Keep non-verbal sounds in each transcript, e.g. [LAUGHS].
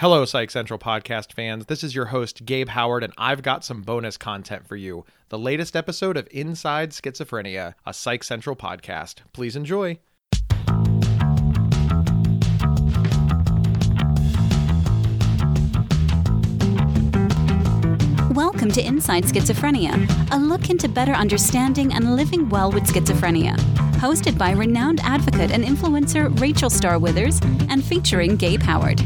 Hello, Psych Central podcast fans. This is your host, Gabe Howard, and I've got some bonus content for you. The latest episode of Inside Schizophrenia, a Psych Central podcast. Please enjoy. Welcome to Inside Schizophrenia, a look into better understanding and living well with schizophrenia. Hosted by renowned advocate and influencer Rachel Star Withers and featuring Gabe Howard.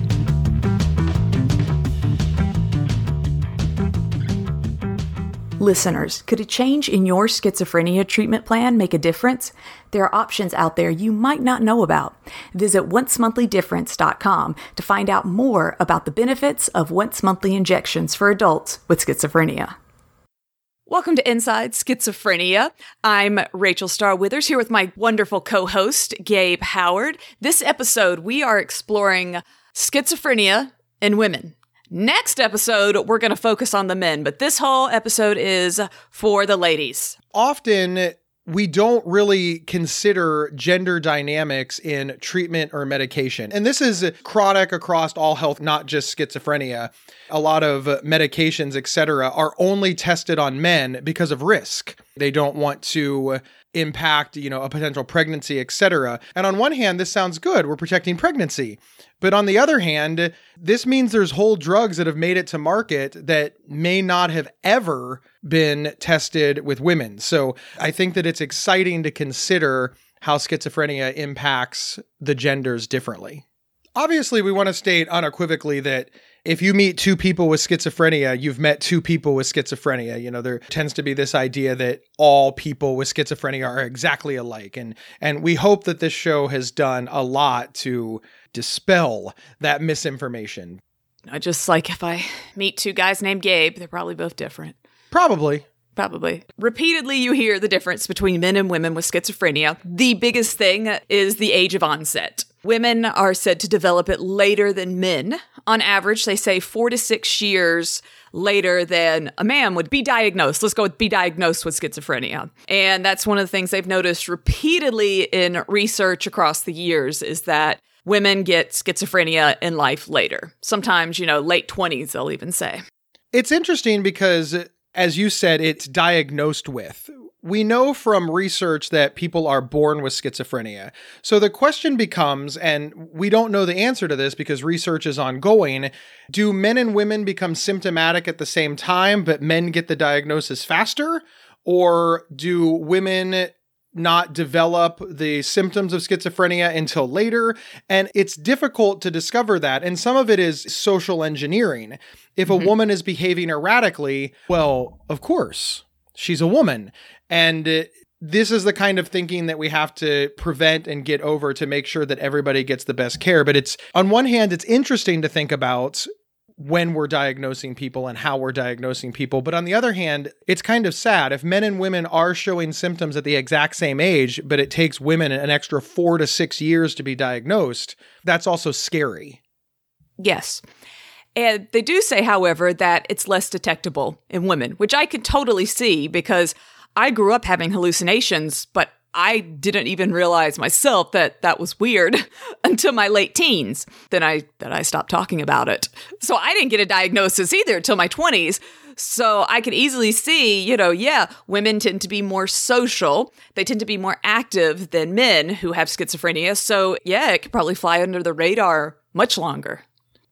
Listeners, could a change in your schizophrenia treatment plan make a difference? There are options out there you might not know about. Visit oncemonthly.difference.com to find out more about the benefits of once monthly injections for adults with schizophrenia. Welcome to Inside Schizophrenia. I'm Rachel Star Withers here with my wonderful co host, Gabe Howard. This episode, we are exploring schizophrenia in women. Next episode, we're going to focus on the men, but this whole episode is for the ladies. Often, we don't really consider gender dynamics in treatment or medication. And this is chronic across all health, not just schizophrenia. A lot of medications, etc., are only tested on men because of risk. They don't want to impact, you know, a potential pregnancy, etc. And on one hand, this sounds good. We're protecting pregnancy. But on the other hand, this means there's whole drugs that have made it to market that may not have ever been tested with women. So I think that it's exciting to consider how schizophrenia impacts the genders differently. Obviously, we want to state unequivocally that if you meet two people with schizophrenia, you've met two people with schizophrenia. You know, there tends to be this idea that all people with schizophrenia are exactly alike. And and we hope that this show has done a lot to dispel that misinformation. I just like if I meet two guys named Gabe, they're probably both different. Probably. Probably. Repeatedly, you hear the difference between men and women with schizophrenia. The biggest thing is the age of onset. Women are said to develop it later than men. On average, they say four to six years later than a man would be diagnosed. Let's go with be diagnosed with schizophrenia. And that's one of the things they've noticed repeatedly in research across the years is that women get schizophrenia in life later. Sometimes, you know, late 20s, they'll even say. It's interesting because, as you said, it's diagnosed with. We know from research that people are born with schizophrenia. So the question becomes, and we don't know the answer to this because research is ongoing do men and women become symptomatic at the same time, but men get the diagnosis faster? Or do women not develop the symptoms of schizophrenia until later. And it's difficult to discover that. And some of it is social engineering. If a mm-hmm. woman is behaving erratically, well, of course, she's a woman. And uh, this is the kind of thinking that we have to prevent and get over to make sure that everybody gets the best care. But it's, on one hand, it's interesting to think about when we're diagnosing people and how we're diagnosing people. But on the other hand, it's kind of sad if men and women are showing symptoms at the exact same age, but it takes women an extra four to six years to be diagnosed. That's also scary. Yes. And they do say, however, that it's less detectable in women, which I could totally see because I grew up having hallucinations, but I didn't even realize myself that that was weird [LAUGHS] until my late teens. Then I that I stopped talking about it. So I didn't get a diagnosis either until my 20s. So I could easily see, you know, yeah, women tend to be more social. They tend to be more active than men who have schizophrenia. So yeah, it could probably fly under the radar much longer.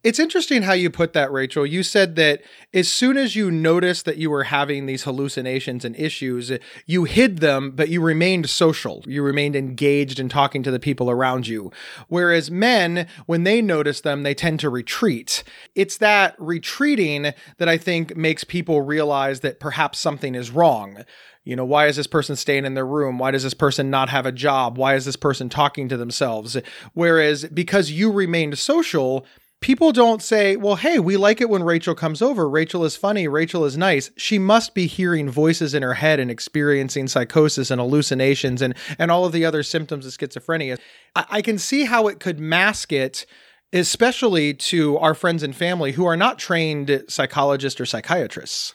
It's interesting how you put that, Rachel. You said that as soon as you noticed that you were having these hallucinations and issues, you hid them, but you remained social. You remained engaged in talking to the people around you. Whereas men, when they notice them, they tend to retreat. It's that retreating that I think makes people realize that perhaps something is wrong. You know, why is this person staying in their room? Why does this person not have a job? Why is this person talking to themselves? Whereas because you remained social, people don't say, well, hey, we like it when Rachel comes over. Rachel is funny. Rachel is nice. She must be hearing voices in her head and experiencing psychosis and hallucinations and, and all of the other symptoms of schizophrenia. I, I can see how it could mask it, especially to our friends and family who are not trained psychologists or psychiatrists.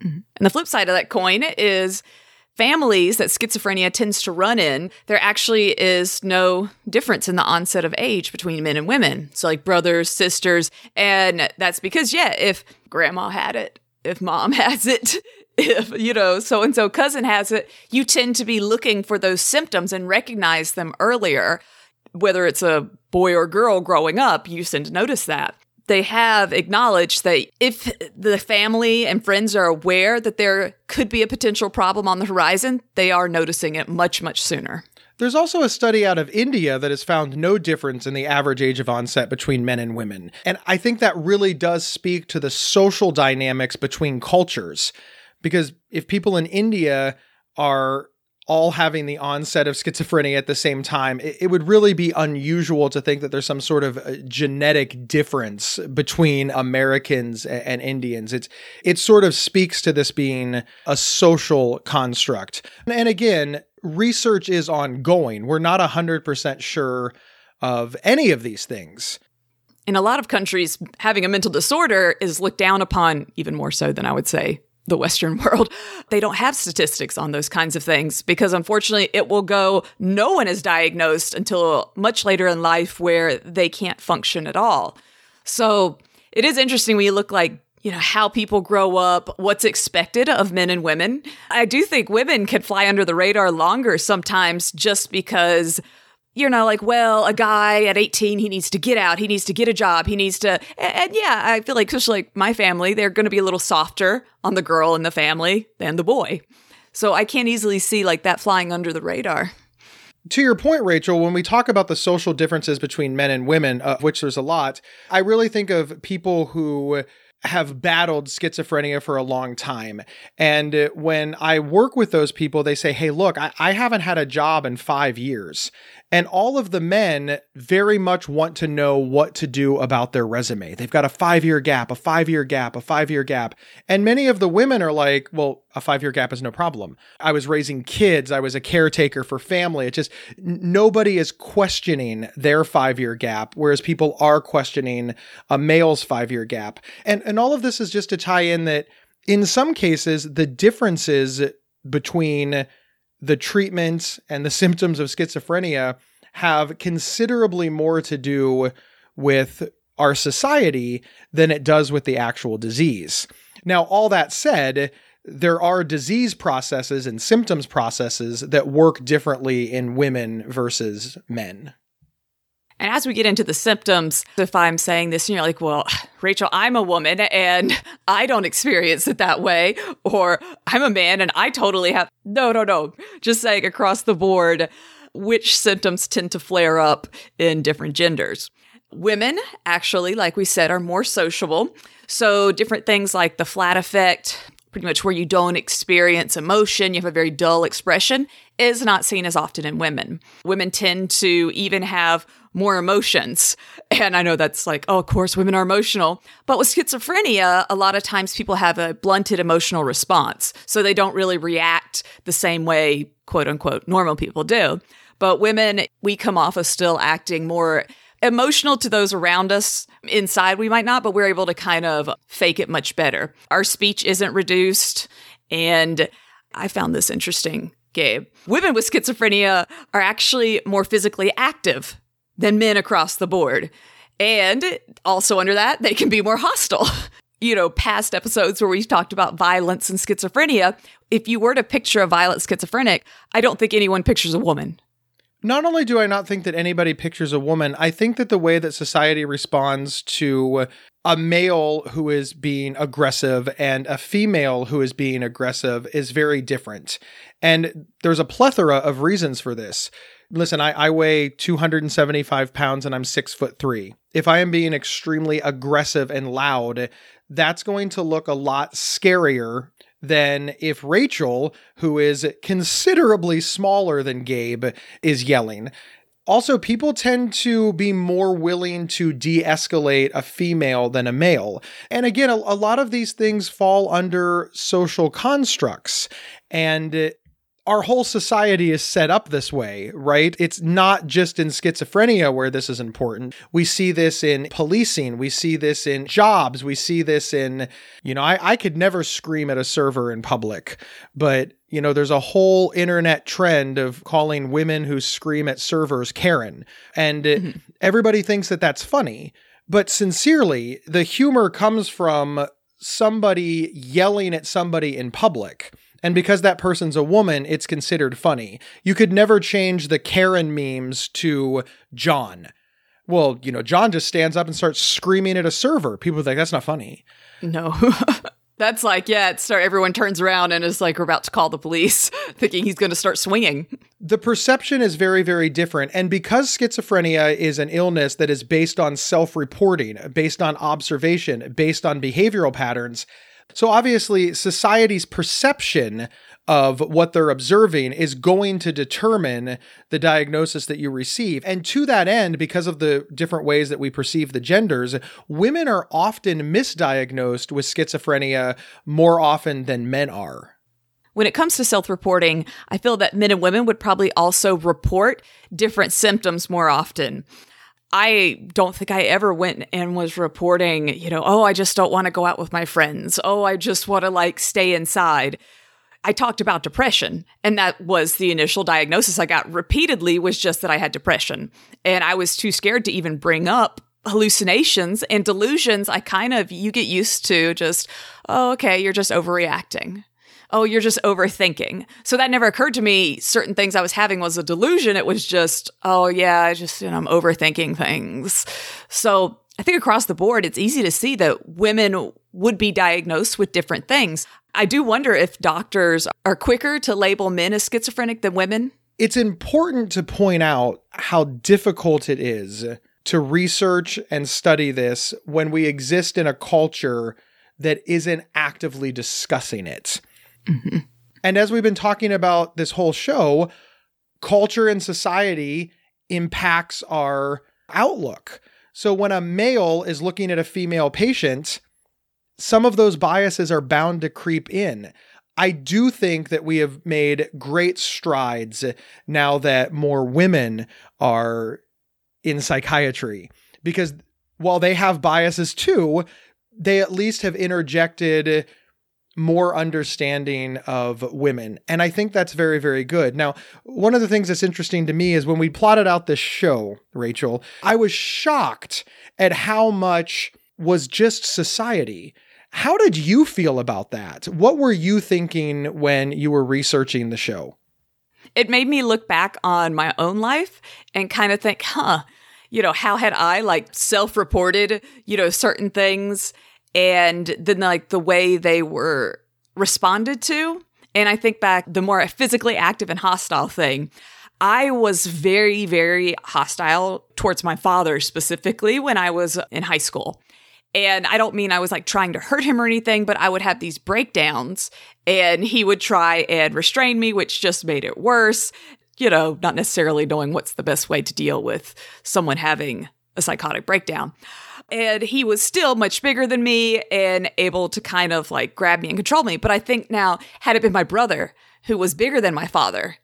Mm-hmm. And the flip side of that coin is families that schizophrenia tends to run in, there actually is no difference in the onset of age between men and women. So, like brothers, sisters. And that's because, yeah, if grandma had it, if mom [LAUGHS] has it, if, you know, so and so cousin has it, you tend to be looking for those symptoms and recognize them earlier. Whether it's a boy or girl growing up, you tend to notice that they have acknowledged that if the family and friends are aware that there could be a potential problem on the horizon, they are noticing it much, much sooner. There's also a study out of India that has found no difference in the average age of onset between men and women. And I think that really does speak to the social dynamics between cultures. Because if people in India are all having the onset of schizophrenia at the same time, it, it, would really be unusual to think that there's some sort of uh, genetic difference between Americans and, and Indians. It's it sort of speaks to this being a social construct. And again, research is ongoing. We're not 100% sure of any of these things. In a lot of countries, having a mental disorder is looked down upon even more so than I would say the Western [LAUGHS] world, they don't have statistics on those kinds of things because unfortunately it will go, no one is diagnosed until much later in life where they can't function at all. So it is interesting when you look like you know how people grow up what's expected of men and women i do think women can fly under the radar longer sometimes just because you know, like, well, a guy at 18, he needs to get out, he needs to get a job, he needs to. And, and yeah, I feel like, especially like my family, they're going to be a little softer on the girl in the family than the boy. So I can't easily see like that flying under the radar. To your point, Rachel, when we talk about the social differences between men and women, of which there's a lot, I really think of people who have battled schizophrenia for a long time. And when I work with those people, they say, Hey, look, I, I haven't had a job in five years. And all of the men very much want to know what to do about their resume. They've got a five year gap, a five year gap, a five year gap. And many of the women are like, well, a five year gap is no problem. I was raising kids. I was a caretaker for family. It's just nobody is questioning their five year gap, whereas people are questioning a male's five year gap. And, and all of this is just to tie in that in some cases, the differences between the treatment and the [LAUGHS] symptoms of schizophrenia have considerably more to do with our society than it does with the actual disease. Now, all that said, there are disease processes and symptoms processes that work differently in women versus men. And as we get into the symptoms, if I'm saying this and you're like, well, Rachel, I'm a woman and I don't experience it that way, or I'm a man and I totally have. No, no, no. Just saying across the board, which symptoms tend to flare up in different genders. Women, actually, like we said, are more sociable. So, different things like the flat affect, pretty much where you don't experience emotion, you have a very dull expression, is not seen as often in women. Women tend to even have more emotions. And I know that's like, oh, of course, women are emotional. But with schizophrenia, a lot of times people have a blunted emotional response. So they don't really react the same way, quote unquote, normal people do. But women, we come off as still acting more emotional to those around us. Inside, we might not, but we're able to kind of fake it much better. Our speech isn't reduced. And I found this interesting, Gabe. Women with schizophrenia are actually more physically active than men across the board. And also under that, they can be more hostile. [LAUGHS] you know, past episodes where we talked about violence and schizophrenia, if you were to picture a violent schizophrenic, I don't think anyone pictures a woman. Not only do I not think that anybody pictures a woman, I think that the way that society responds to a male who is being aggressive and a female who is being aggressive is very different. And there's a plethora of reasons for this. Listen, I, I weigh 275 pounds and I'm six foot three. If I am being extremely aggressive and loud, that's going to look a lot scarier than if Rachel, who is considerably smaller than Gabe, is yelling. Also, people tend to be more willing to de escalate a female than a male. And again, a, a, lot of these things fall under social constructs. And our whole society is set up this way, right? It's not just in schizophrenia where this is important. We see this in policing. We see this in jobs. We see this in, you know, I, I could never scream at a server in public, but, you know, there's a whole internet trend of calling women who scream at servers Karen. And mm-hmm. everybody thinks that that's funny. But sincerely, the humor comes from somebody yelling at somebody in public and because that person's a woman, it's considered funny. You could never change the Karen memes to John. Well, you know, John just stands up and starts screaming at a server. People like that's not funny. No. [LAUGHS] That's like, yeah, it's start, everyone turns around and is like, we're about to call the police, [LAUGHS] thinking he's going to start swinging. The perception is very, very different. And because schizophrenia is an illness that is based on self reporting, based on observation, based on behavioral patterns, so obviously, society's perception of what they're observing is going to determine the diagnosis that you receive. And to that end, because of the different ways that we perceive the genders, women are often misdiagnosed with schizophrenia more often than men are. When it comes to self reporting, I feel that men and women would probably also report different symptoms more often. I don't think I ever went and was reporting, you know, oh, I just don't want to go out with my friends. Oh, I just want to like stay inside. I talked about depression, and that was the initial diagnosis I got repeatedly was just that I had depression. And I was too scared to even bring up hallucinations and delusions. I kind of you get used to just, oh, okay, you're just overreacting oh, you're just overthinking. So that never occurred to me. Certain things I was having was a delusion. It was just, oh, yeah, I just, you know, I'm overthinking things. So I think across the board, it's easy to see that women would be diagnosed with different things. I do wonder if doctors are quicker to label men as schizophrenic than women. It's important to point out how difficult it is to research and study this when we exist in a culture that isn't actively discussing it. Mm-hmm. And as we've been talking about this whole show, culture and society impacts our outlook. So when a male is looking at a female patient, some of those biases are bound to creep in. I do think that we have made great strides now that more women are in psychiatry because while they have biases too, they at least have interjected more understanding of women. And I think that's very, very good. Now, one of the things that's interesting to me is when we plotted out this show, Rachel, I was shocked at how much was just society. How did you feel about that? What were you thinking when you were researching the show? It made me look back on my own life and kind of think, huh, you know, how had I like self reported, you know, certain things and then like the way they were responded to. And I think back the more physically active and hostile thing. I was very, very hostile towards my father specifically when I was in high school. And I don't mean I was like trying to hurt him or anything, but I would have these breakdowns and he would try and restrain me, which just made it worse. You know, not necessarily knowing what's the best way to deal with someone having a psychotic breakdown and he was still much bigger than me and able to kind of like grab me and control me. But I think now, had it been my brother who was bigger than my father,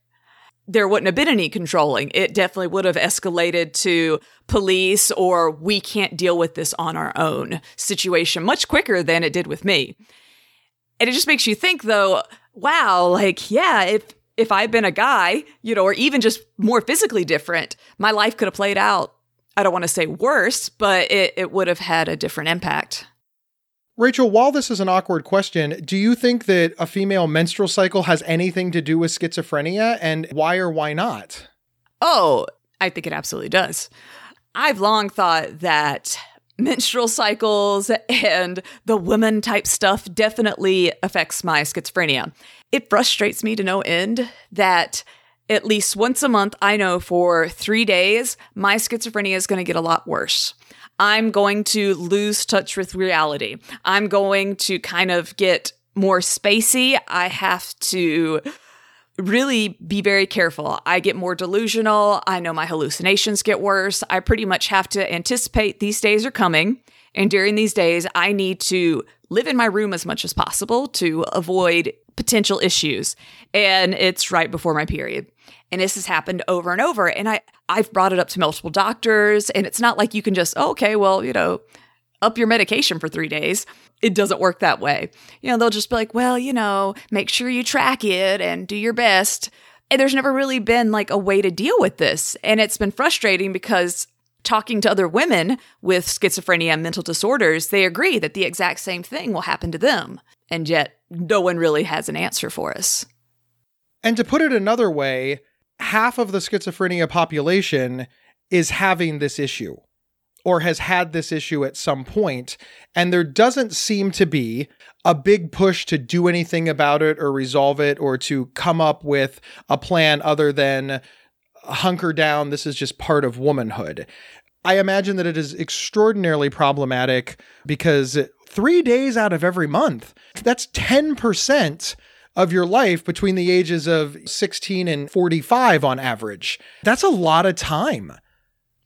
there wouldn't have been any controlling. It definitely would have escalated to police or we can't deal with this on our own situation much quicker than it did with me. And it just makes you think though, wow, like, yeah, if if I'd been a guy, you know, or even just more physically different, my life could have played out I don't want to say worse, but it, it would have had a different impact. Rachel, while this is an awkward question, do you think that a female menstrual cycle has anything to do with schizophrenia and why or why not? Oh, I think it absolutely does. I've long thought that menstrual cycles and the women type stuff definitely affects my schizophrenia. It frustrates me to no end that at least once a month, I know for three days, my schizophrenia is going to get a lot worse. I'm going to lose touch with reality. I'm going to kind of get more spacey. I have to really be very careful. I get more delusional. I know my hallucinations get worse. I pretty much have to anticipate these days are coming And during these days, I need to live in my room as much as possible to avoid potential issues. And it's right before my period. And this has happened over and over. And I, I've brought it up to multiple doctors. And it's not like you can just, oh, okay, well, you know, up your medication for three days. It doesn't work that way. You know, they'll just be like, well, you know, make sure you track it and do your best. And there's never really been like a way to deal with this. And it's been frustrating because talking to other women with schizophrenia and mental disorders, they agree that the exact same thing will happen to them. And yet, no one really has an answer for us. And to put it another way, half of the schizophrenia population is having this issue or has had this issue at some point, and there doesn't seem to be a big push to do anything about it or resolve it or to come up with a plan other than hunker down. This is just part of womanhood. I imagine that it is extraordinarily problematic because three days out of every month, that's 10% of your life between the ages of 16 and 45 on average. That's a lot of time.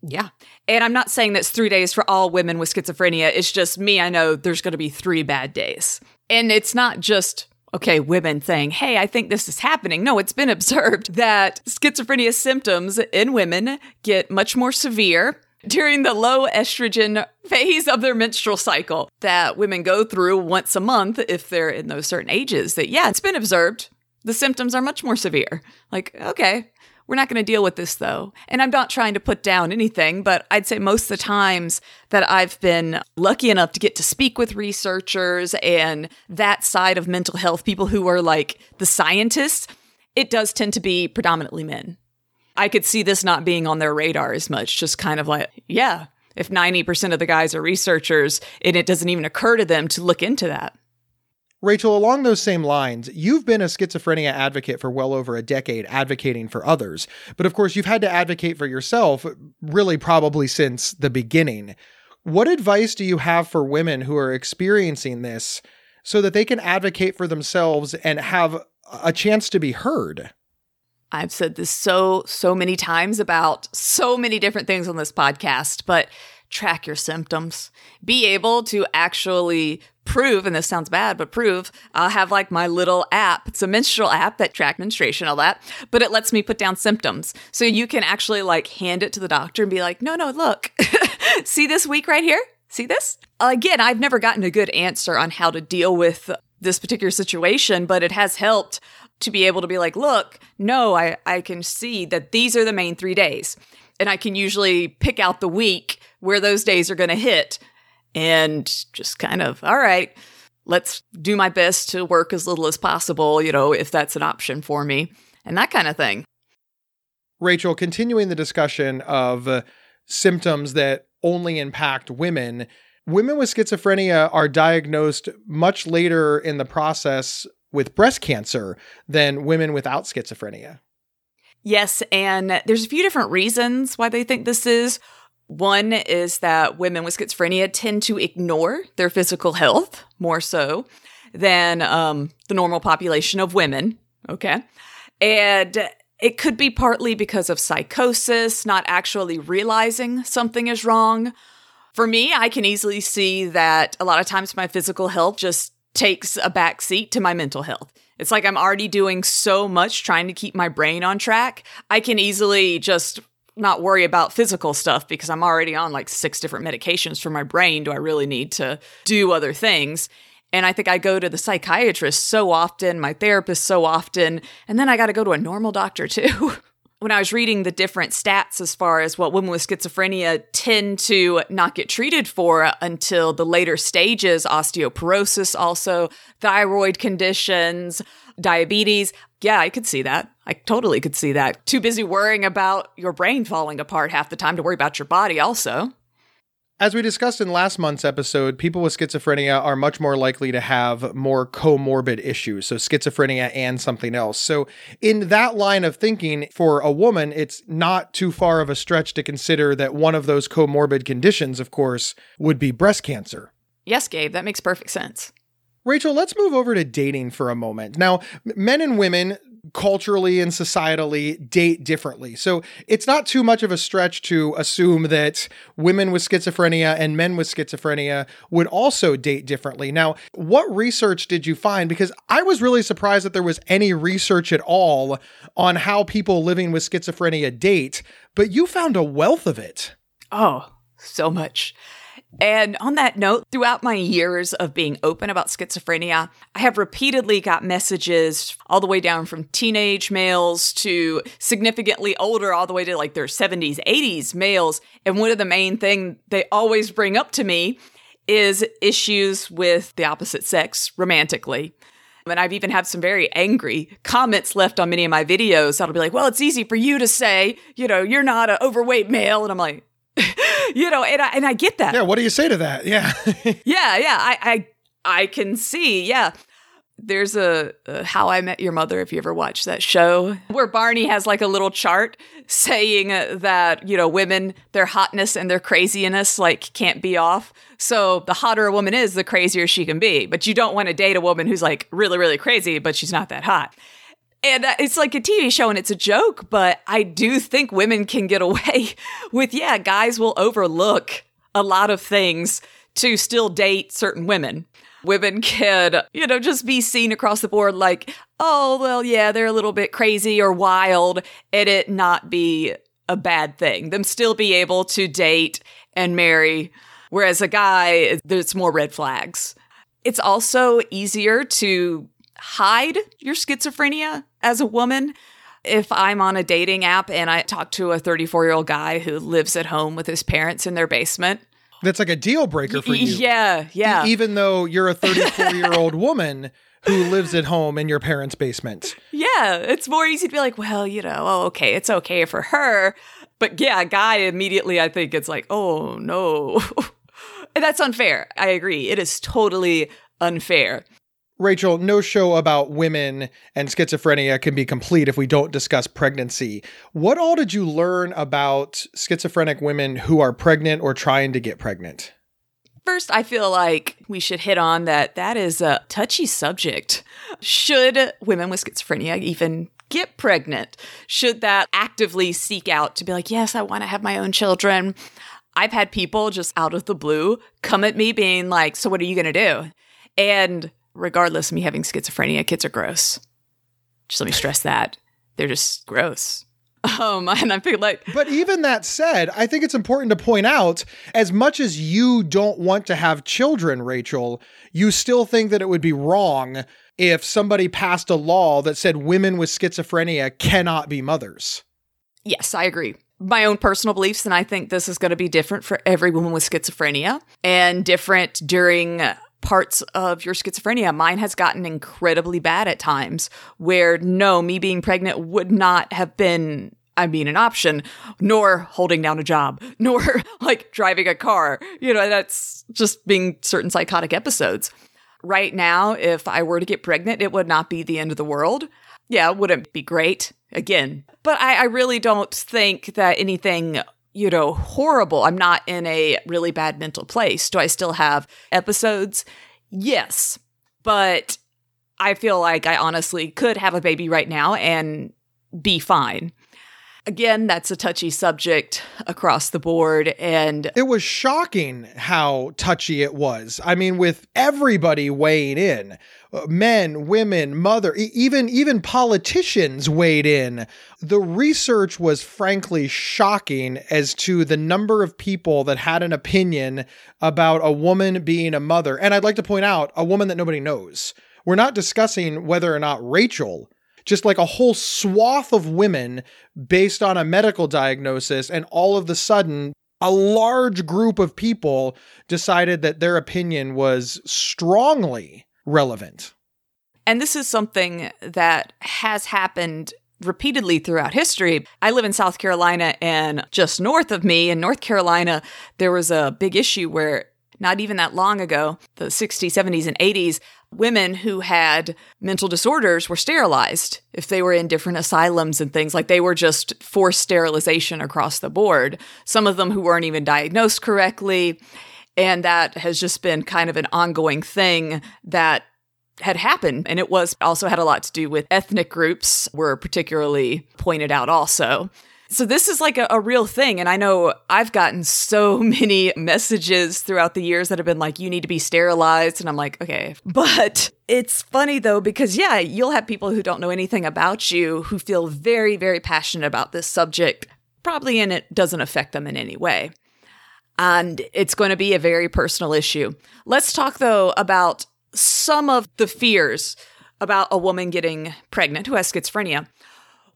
Yeah. And I'm not saying that's three days for all women with schizophrenia. It's just me. I know there's going to be three bad days. And it's not just, okay, women saying, hey, I think this is happening. No, it's been [LAUGHS] observed that schizophrenia symptoms in women get much more severe [LAUGHS] during the low estrogen phase of their menstrual cycle that women go through once a month if they're in those certain ages. That, yeah, it's been observed. The symptoms are much more severe. Like, okay, we're not going to deal with this though. And I'm not trying to put down anything, but I'd say most of the times that I've been lucky enough to get to speak with researchers and that side of mental health, people who are like the scientists, it does tend to be predominantly men. I could see this not being on their radar as much, just kind of like, yeah, if 90% of the guys are researchers and it doesn't even occur to them to look into that. Rachel, along those same lines, you've been a schizophrenia advocate for well over a decade, advocating for others. But of course, you've had to advocate for yourself, really, probably since the beginning. What advice do you have for women who are experiencing this so that they can advocate for themselves and have a chance to be heard? I've said this so, so many times about so many different things on this podcast, but track your symptoms. Be able to actually prove, and this sounds bad, but prove, I'll have like my little app. It's a menstrual app that track menstruation, all that, but it lets me put down symptoms. So you can actually like hand it to the doctor and be like, no, no, look, [LAUGHS] see this week right here? See this? Again, I've never gotten a good answer on how to deal with this particular situation, but it has helped to be able to be like, look, no, I, I can see that these are the main three days. And I can usually pick out the week where those days are going to hit and just kind of, all right, let's do my best to work as little as possible, you know, if that's an option for me, and that kind of thing. Rachel, continuing the discussion of symptoms that only impact women, women with schizophrenia are diagnosed much later in the process with breast cancer than women without schizophrenia. Yes, and there's a few different reasons why they think this is. One is that women with schizophrenia tend to ignore their physical health more so than um, the normal population of women. Okay. And it could be partly because of psychosis, not actually realizing something is wrong. For me, I can easily see that a lot of times my physical health just takes a back seat to my mental health. It's like I'm already doing so much trying to keep my brain on track. I can easily just not worry about physical stuff because I'm already on like six different medications for my brain. Do I really need to do other things? And I think I go to the psychiatrist so often, my therapist so often, and then I got to go to a normal doctor too. [LAUGHS] when I was reading the different stats as far as what women with schizophrenia tend to not get treated for until the later stages, osteoporosis, also thyroid conditions, diabetes. Yeah, I could see that. I totally could see that. Too busy worrying about your brain falling apart half the time to worry about your body, also. As we discussed in last month's episode, people with schizophrenia are much more likely to have more comorbid issues, so schizophrenia and something else. So, in that line of thinking, for a woman, it's not too far of a stretch to consider that one of those comorbid conditions, of course, would be breast cancer. Yes, Gabe, that makes perfect sense. Rachel, let's move over to dating for a moment. Now, men and women culturally and societally date differently. So it's not too much of a stretch to assume that women with schizophrenia and men with schizophrenia would also date differently. Now, what research did you find? Because I was really surprised that there was any research at all on how people living with schizophrenia date, but you found a wealth of it. Oh, so much. And on that note, throughout my years of being open about schizophrenia, I have repeatedly got messages all the way down from teenage males to significantly older, all the way to like their 70s, 80s males. And one of the main thing they always bring up to me is issues with the opposite sex romantically. And I've even had some very angry comments left on many of my videos that'll be like, well, it's easy for you to say, you know, you're not an overweight male. And I'm like, you know, and I and I get that. Yeah, what do you say to that? Yeah. [LAUGHS] yeah, yeah. I I I can see. Yeah. There's a, a, How I Met Your Mother, if you ever watched that show, where Barney has like a little chart saying that, you know, women, their hotness and their craziness, like, can't be off. So the hotter a woman is, the crazier she can be. But you don't want to date a woman who's like really, really crazy, but she's not that hot. And uh, it's like a TV show and it's a joke, but I do think women can get away [LAUGHS] with, yeah, guys will overlook a lot of things to still date certain women. Women can, you know, just be seen across the board like, oh, well, yeah, they're a little bit crazy or wild, and it not be a bad thing. Them still be able to date and marry. Whereas a guy, there's more red flags. It's also easier to hide your schizophrenia as a woman. If I'm on a dating app and I talk to a 34 year old guy who lives at home with his parents in their basement, that's like a deal breaker for you. Yeah, yeah. E- even though you're a [LAUGHS] 34 year old woman who lives at home in your parents' basement. Yeah, it's more easy to be like, well, you know, oh, okay, it's okay for her. But yeah, guy immediately, I think it's like, oh no. [LAUGHS] and that's unfair. I agree. It is totally unfair. Rachel, no show about women and schizophrenia can be complete if we don't discuss pregnancy. What all did you learn about schizophrenic women who are pregnant or trying to get pregnant? First, I feel like we should hit on that that is a touchy subject. Should women with schizophrenia even get pregnant? Should that actively seek out to be like, yes, I want to have my own children? I've had people just out of the blue come at me being like, so what are you going to do? And regardless of me having schizophrenia, kids are gross. Just let me stress that. They're just gross. Um, [LAUGHS] and I feel like. But even that said, I think it's important to point out as much as you don't want to have children, Rachel, you still think that it would be wrong if somebody passed a law that said women with schizophrenia cannot be mothers. Yes, I agree my own personal beliefs, and I think this is going to be different for every woman with schizophrenia and different during parts of your schizophrenia. Mine has gotten incredibly bad at times where no, me being pregnant would not have been I mean, an option, nor holding down a job, [LAUGHS] nor like driving a car. You know, that's just being certain psychotic episodes. Right now, if I were to get pregnant, it would not be the end of the world. Yeah, it wouldn't be great again. But I, I really don't think that anything you know, horrible. I'm not in a really bad mental place. Do I still have episodes? Yes. But I feel like I honestly could have a baby right now and be fine. Again, that's a touchy subject across the board. And it was shocking how touchy it was. I mean, with everybody weighing in, Uh, men, women, mother, even even politicians weighed in. The research was frankly shocking as to the number of people that had an opinion about a woman being a mother. And I'd like to point out a woman that nobody knows. We're not discussing whether or not Rachel just like a whole swath of women based on a medical diagnosis. And all of the sudden, a large group of people decided that their opinion was strongly relevant. And this is something that has happened repeatedly throughout history. I live in South Carolina, and just north of me in North Carolina, there was a big issue where not even that long ago, the 60s, 70s, and 80s, women who had mental disorders were sterilized if they were in different asylums and things like they were just forced sterilization across the board some of them who weren't even diagnosed correctly and that has just been kind of an ongoing thing that had happened. And it was also had a lot to do with ethnic groups were particularly pointed out also. So this is like a, a, real thing. And I know I've gotten so [LAUGHS] many messages throughout the years that have been like, you need to be sterilized. And I'm like, okay. [LAUGHS] But it's funny though, because yeah, you'll have people who don't know anything about you who feel very, very passionate about this subject, probably, and it doesn't affect them in any way. And it's going to be a very personal issue. Let's talk though about some of the fears about a woman getting pregnant who has schizophrenia.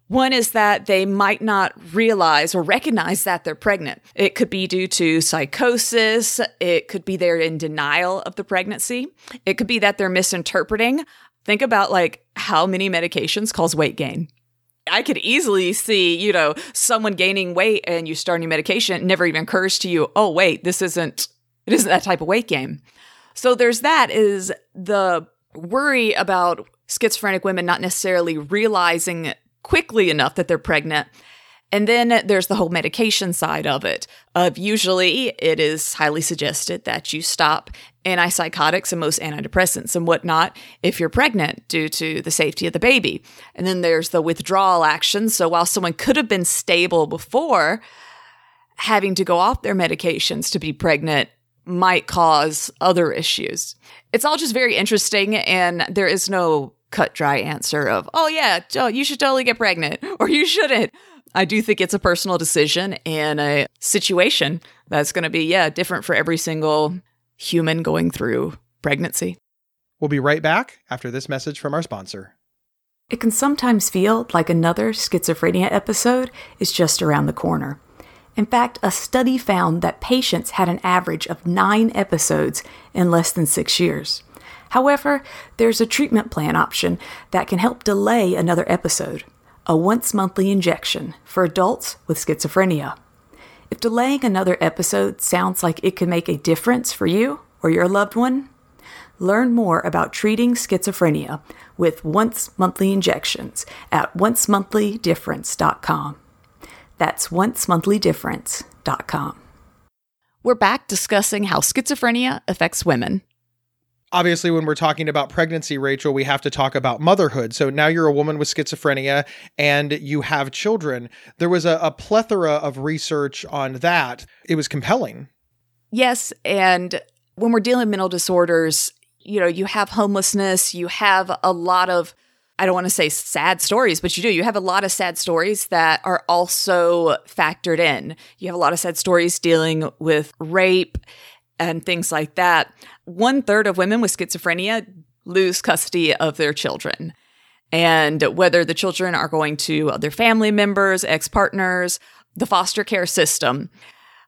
One is that they might not realize or recognize that they're pregnant. It could be due to psychosis. It could be they're in denial of the pregnancy. It could be that they're misinterpreting. Think about like how many medications cause weight gain. I could easily see, you know, someone gaining weight and you start new medication, never even occurs to you, oh, wait, this isn't, it isn't that type of weight gain. So there's that is the worry about schizophrenic women not necessarily realizing quickly enough that they're pregnant. And then there's the whole medication side of it. Of usually it is highly suggested that you stop antipsychotics and most antidepressants and whatnot if you're pregnant due to the safety of the baby. And then there's the withdrawal action. So while someone could have been stable before, having to go off their medications to be pregnant might cause other issues. It's all just very interesting, and there is no cut dry answer of, oh, yeah, you should totally get pregnant [LAUGHS] or you shouldn't. I do think it's a personal decision and a situation that's going to be, yeah, different for every single human going through pregnancy. We'll be right back after this message from our sponsor. It can sometimes feel like another schizophrenia episode is just around the corner. In fact, a study found that patients had an average of nine episodes in less than six years. However, there's a treatment plan option that can help delay another episode a once monthly injection for adults with schizophrenia. If delaying another episode sounds like it could make a difference for you or your loved one, learn more about treating schizophrenia with once monthly injections at oncemonthly.difference.com. That's oncemonthly.difference.com. We're back discussing how schizophrenia affects women obviously when we're talking about pregnancy rachel we have to talk about motherhood so now you're a woman with schizophrenia and you have children there was a, a, plethora of research on that it was compelling yes and when we're dealing with mental disorders you know you have homelessness you have a lot of I don't want to say sad stories, but you do. You have a lot of sad stories that are also factored in. You have a lot of sad stories dealing with rape and things like that, one third of women with schizophrenia lose custody of their children. And whether the children are going to other family members, ex partners, the foster care system,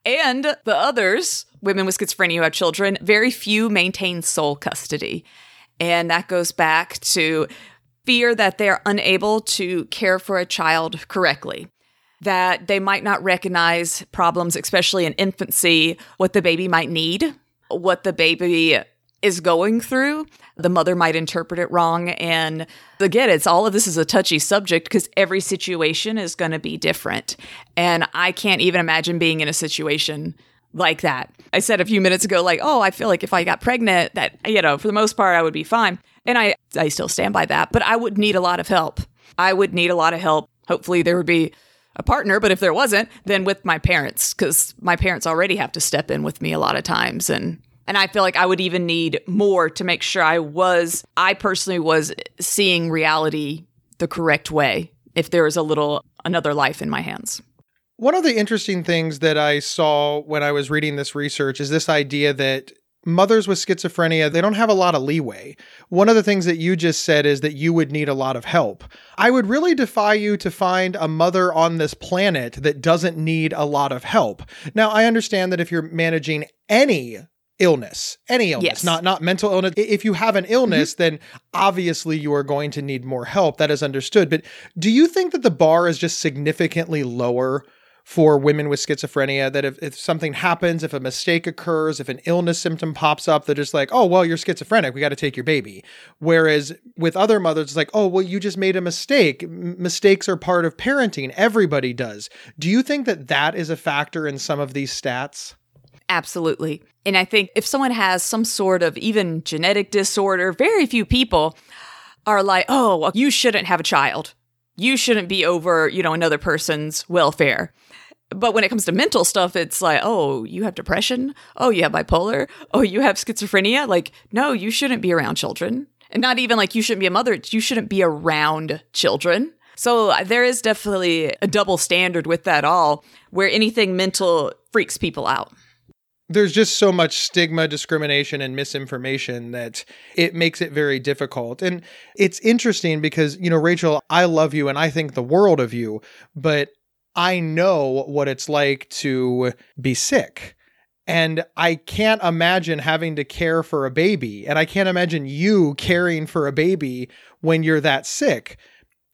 and the others, women with schizophrenia who have children, very few maintain sole custody. And that goes back to fear that they're unable to care for a child correctly that they might not recognize problems, especially in infancy, what the baby might need, what the baby is going through. The mother might interpret it wrong. And again, it's all of this is a touchy subject because every situation is going to be different. And I can't even imagine being in a situation like that. I said a few minutes ago, like, oh, I feel like if I got pregnant, that, you know, for the most part, I would be fine. And I, I still stand by that, but I would need a lot of help. I would need a lot of help. Hopefully, there would be a partner, but if there wasn't, then with my parents cuz my parents already have to step in with me a lot of times and and I feel like I would even need more to make sure I was I personally was seeing reality the correct way if there was a little another life in my hands. One of the interesting things that I saw when I was reading this research is this idea that mothers with schizophrenia, they don't have a lot of leeway. One of the things that you just said is that you would need a lot of help. I would really defy you to find a mother on this planet that doesn't need a lot of help. Now, I understand that if you're managing any illness any illness yes. not not mental illness if you have an illness mm-hmm. then obviously you are going to need more help that is understood but do you think that the bar is just significantly lower for women with schizophrenia that if, if something happens, if a mistake occurs, if an illness symptom pops up, they're just like, oh, well, you're schizophrenic. We got to take your baby. Whereas with other mothers, it's like, oh, well, you just made a mistake. M- mistakes are part of parenting. Everybody does. Do you think that that is a factor in some of these stats? Absolutely. And I think if someone has some sort of even genetic disorder, very few people are like, oh, well, you shouldn't have a child. You shouldn't be over, you know, another person's welfare. But when it comes to mental stuff, it's like, oh, you have depression? Oh, you have bipolar? Oh, you have schizophrenia? Like, no, you shouldn't be around children. And not even like you shouldn't be a mother, you shouldn't be around children. So uh, there is definitely a double standard with that all, where anything mental freaks people out there's just so much stigma, discrimination, and misinformation that it makes it very difficult. And it's interesting because, you know, Rachel, I love you and I think the world of you, but I know what it's like to be sick. And I can't imagine having to care for a baby. And I can't imagine you caring for a baby when you're that sick.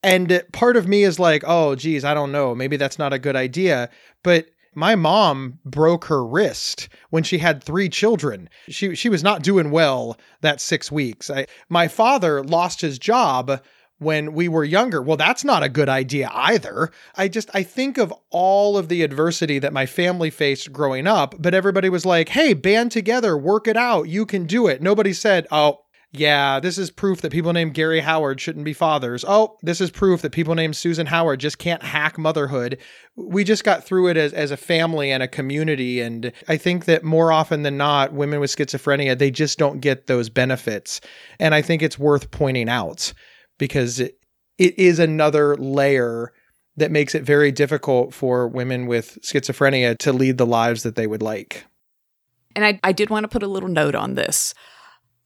And part of me is like, oh, geez, I don't know. Maybe that's not a good idea. But my mom broke her wrist when she had three children. She she was not doing well that 6 weeks. I, my father lost his job when we were younger. Well, that's not a good idea either. I just I think of all of the adversity that my family faced growing up, but everybody was like, "Hey, band together, work it out. You can do it." Nobody said, "Oh, yeah, this is proof that people named Gary Howard shouldn't be fathers. Oh, this is proof that people named Susan Howard just can't hack motherhood. We just got through it as, as a family and a community. And I think that more often than not, women with schizophrenia, they just don't get those benefits. And I think it's worth pointing out because it, it is another layer that makes it very difficult for women with schizophrenia to lead the lives that they would like. And I, I did want to put a little note on this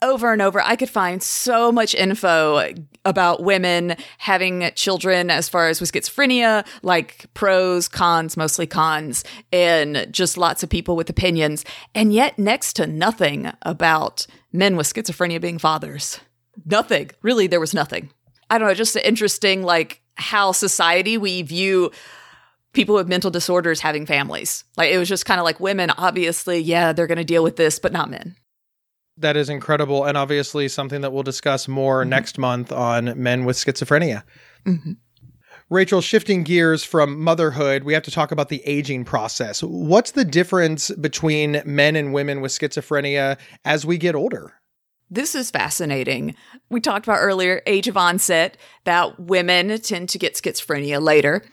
over and over, I could find so much info about women having children as far as with schizophrenia, like pros, cons, mostly cons, and just lots of people with opinions. And yet, next to nothing about men with schizophrenia being fathers. Nothing. Really, there was nothing. I don't know, just interesting, like how society we view people with mental disorders having families. Like it was just kind of like women, obviously, yeah, they're going to deal with this, but not men that is incredible and obviously something that we'll discuss more mm-hmm. next month on men with schizophrenia. Mm-hmm. Rachel, shifting gears from motherhood, we have to talk about the aging process. What's the difference between men and women with schizophrenia as we get older? This is fascinating. We talked about earlier age of onset, that women tend to get schizophrenia later.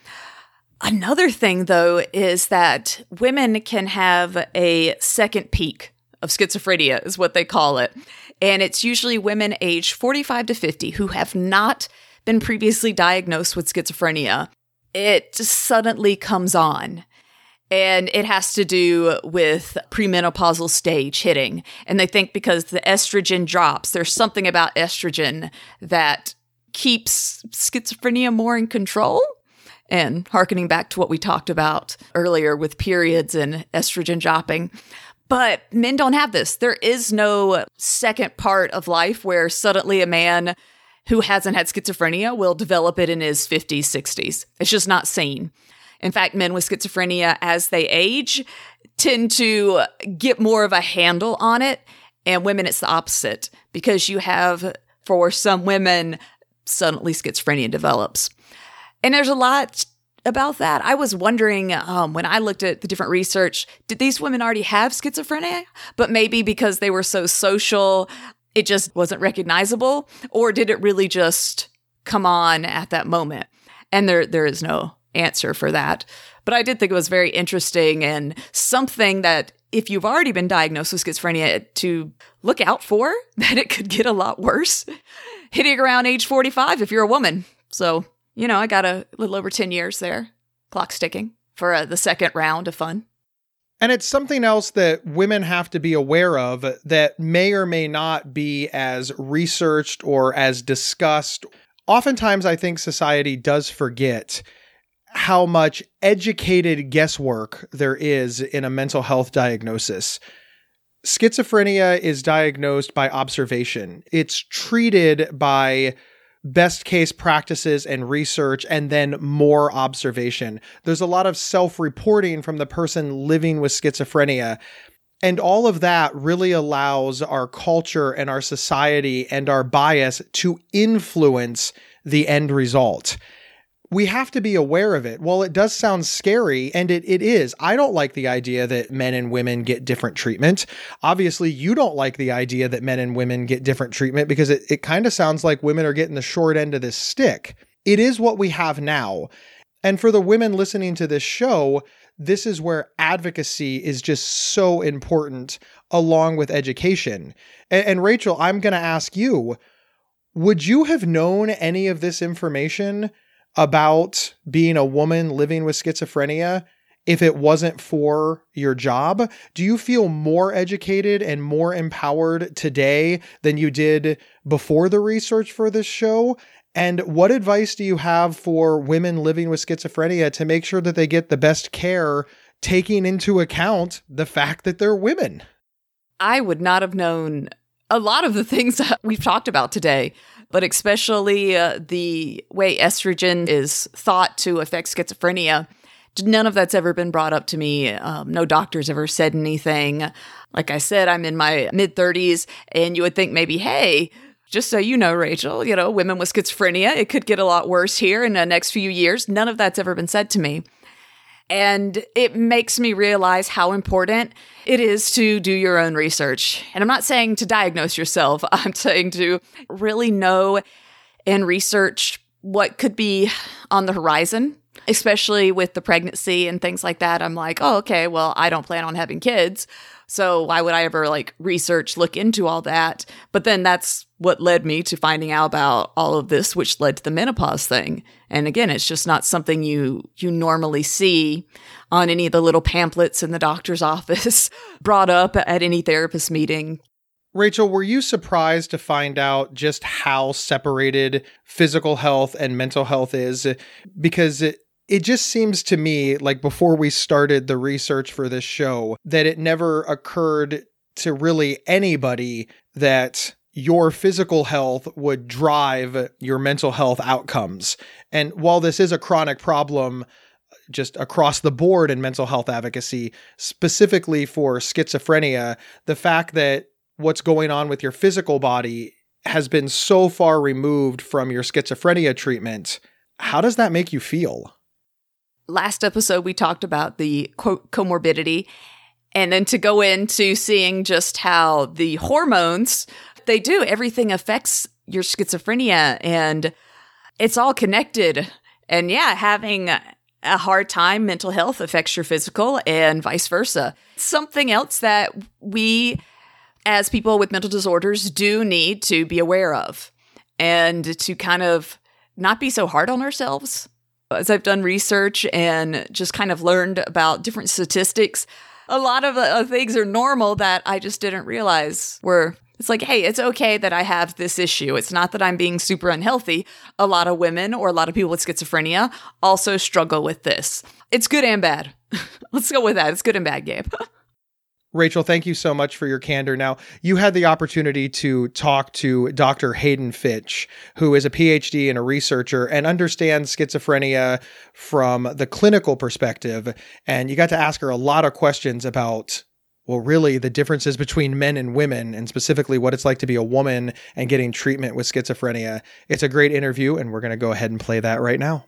Another thing, though, is that women can have a second peak of schizophrenia, is what they call it. And it's usually women aged 45 to 50 who have not been previously diagnosed with schizophrenia. It just suddenly comes on. And it has to do with premenopausal stage hitting. And they think because the estrogen drops, there's something about estrogen that keeps schizophrenia more in control. And harkening back to what we talked about earlier with periods and estrogen dropping. But men don't have this. There is no second part of life where suddenly a man who hasn't had schizophrenia will develop it in his 50s, 60s. It's just not seen. In fact, men with schizophrenia as they age tend to get more of a handle on it. And women, it's the opposite because you have, for some women, suddenly schizophrenia develops. And there's a lot about that. I was wondering um, when I looked at the different research, did these women already have schizophrenia? But maybe because they were so social, it just wasn't recognizable, or did it really just come on at that moment? And there, there is no answer for that. But I did think it was very interesting and something that if you've already been diagnosed with schizophrenia, to look out for [LAUGHS] that it could get a lot worse hitting around age 45 if you're a woman. So you know, I got a little over 10 years there, clock sticking for uh, the second round of fun. And it's something else that women have to be aware of that may or may not be as researched or as discussed. Oftentimes, I think society does forget how much educated guesswork there is in a mental health diagnosis. Schizophrenia is diagnosed by observation, it's treated by best case practices and research and then more observation. There's a lot of self reporting from the person living with schizophrenia. And all of that really allows our culture and our society and our bias to influence the end result. We have to be aware of it. While it does sound scary, and it, it is, I don't like the idea that men and women get different treatment. Obviously, you don't like the idea that men and women get different treatment because it, it kind of sounds like women are getting the short end of this stick. It is what we have now. And for the women listening to this show, this is where advocacy is just so important along with education. And, and Rachel, I'm going to ask you would you have known any of this information about being a woman living with schizophrenia if it wasn't for your job? Do you feel more educated and more empowered today than you did before the research for this show? And what advice do you have for women living with schizophrenia to make sure that they get the best care, taking into account the fact that they're women? I would not have known a lot of the things [LAUGHS] that we've talked about today but especially uh, the way estrogen is thought to affect schizophrenia. None of that's ever been brought up to me. Um, no doctor's ever said anything. Like I said, I'm in my mid 30s, and you would think maybe, hey, just so you know, Rachel, you know, women with schizophrenia, it could get a lot worse here in the next few years. None of that's ever been said to me. And it makes me realize how important it is to do your own research. And I'm not saying to diagnose yourself, [LAUGHS] I'm saying to really know and research what could be on the horizon, especially with the pregnancy and things like that. I'm like, oh, okay, well, I don't plan on having kids. So why would I ever like research, look into all that? But then that's what led me to finding out about all of this, which led to the menopause thing. And again, it's just not something you you normally see on any of the little pamphlets in the doctor's [LAUGHS] office brought up at any therapist meeting. Rachel, were you surprised to find out just how separated physical health and mental health is? Because it, it just seems to me like before we started the research for this show that it never occurred to really anybody that your physical health would drive your mental health outcomes. And while this is a chronic problem, just across the board in mental health advocacy, specifically for schizophrenia, the fact that what's going on with your physical body has been so far removed from your schizophrenia treatment, how does that make you feel? last episode we talked about the quote comorbidity and then to go into seeing just how the hormones they do. Everything affects your schizophrenia and it's all connected. And yeah having a hard time mental health affects your physical and vice versa. Something else that we as people with mental disorders do need to be aware of and to kind of not be so hard on ourselves. As I've done research and just kind of learned about different statistics, a lot of uh, things are normal that I just didn't realize were. It's like, hey, it's okay that I have this issue. It's not that I'm being super unhealthy. A lot of women or a lot of people with schizophrenia also struggle with this. It's good and bad. [LAUGHS] Let's go with that. It's good and bad, Gabe. [LAUGHS] Rachel, thank you so much for your candor. Now, you had the opportunity to talk to Dr. Hayden Finch, who is a PhD and a researcher and understands schizophrenia from the clinical perspective. And you got to ask her a lot of questions about, well, really the differences between men and women, and specifically what it's like to be a woman and getting treatment with schizophrenia. It's a great interview, and we're going to go ahead and play that right now.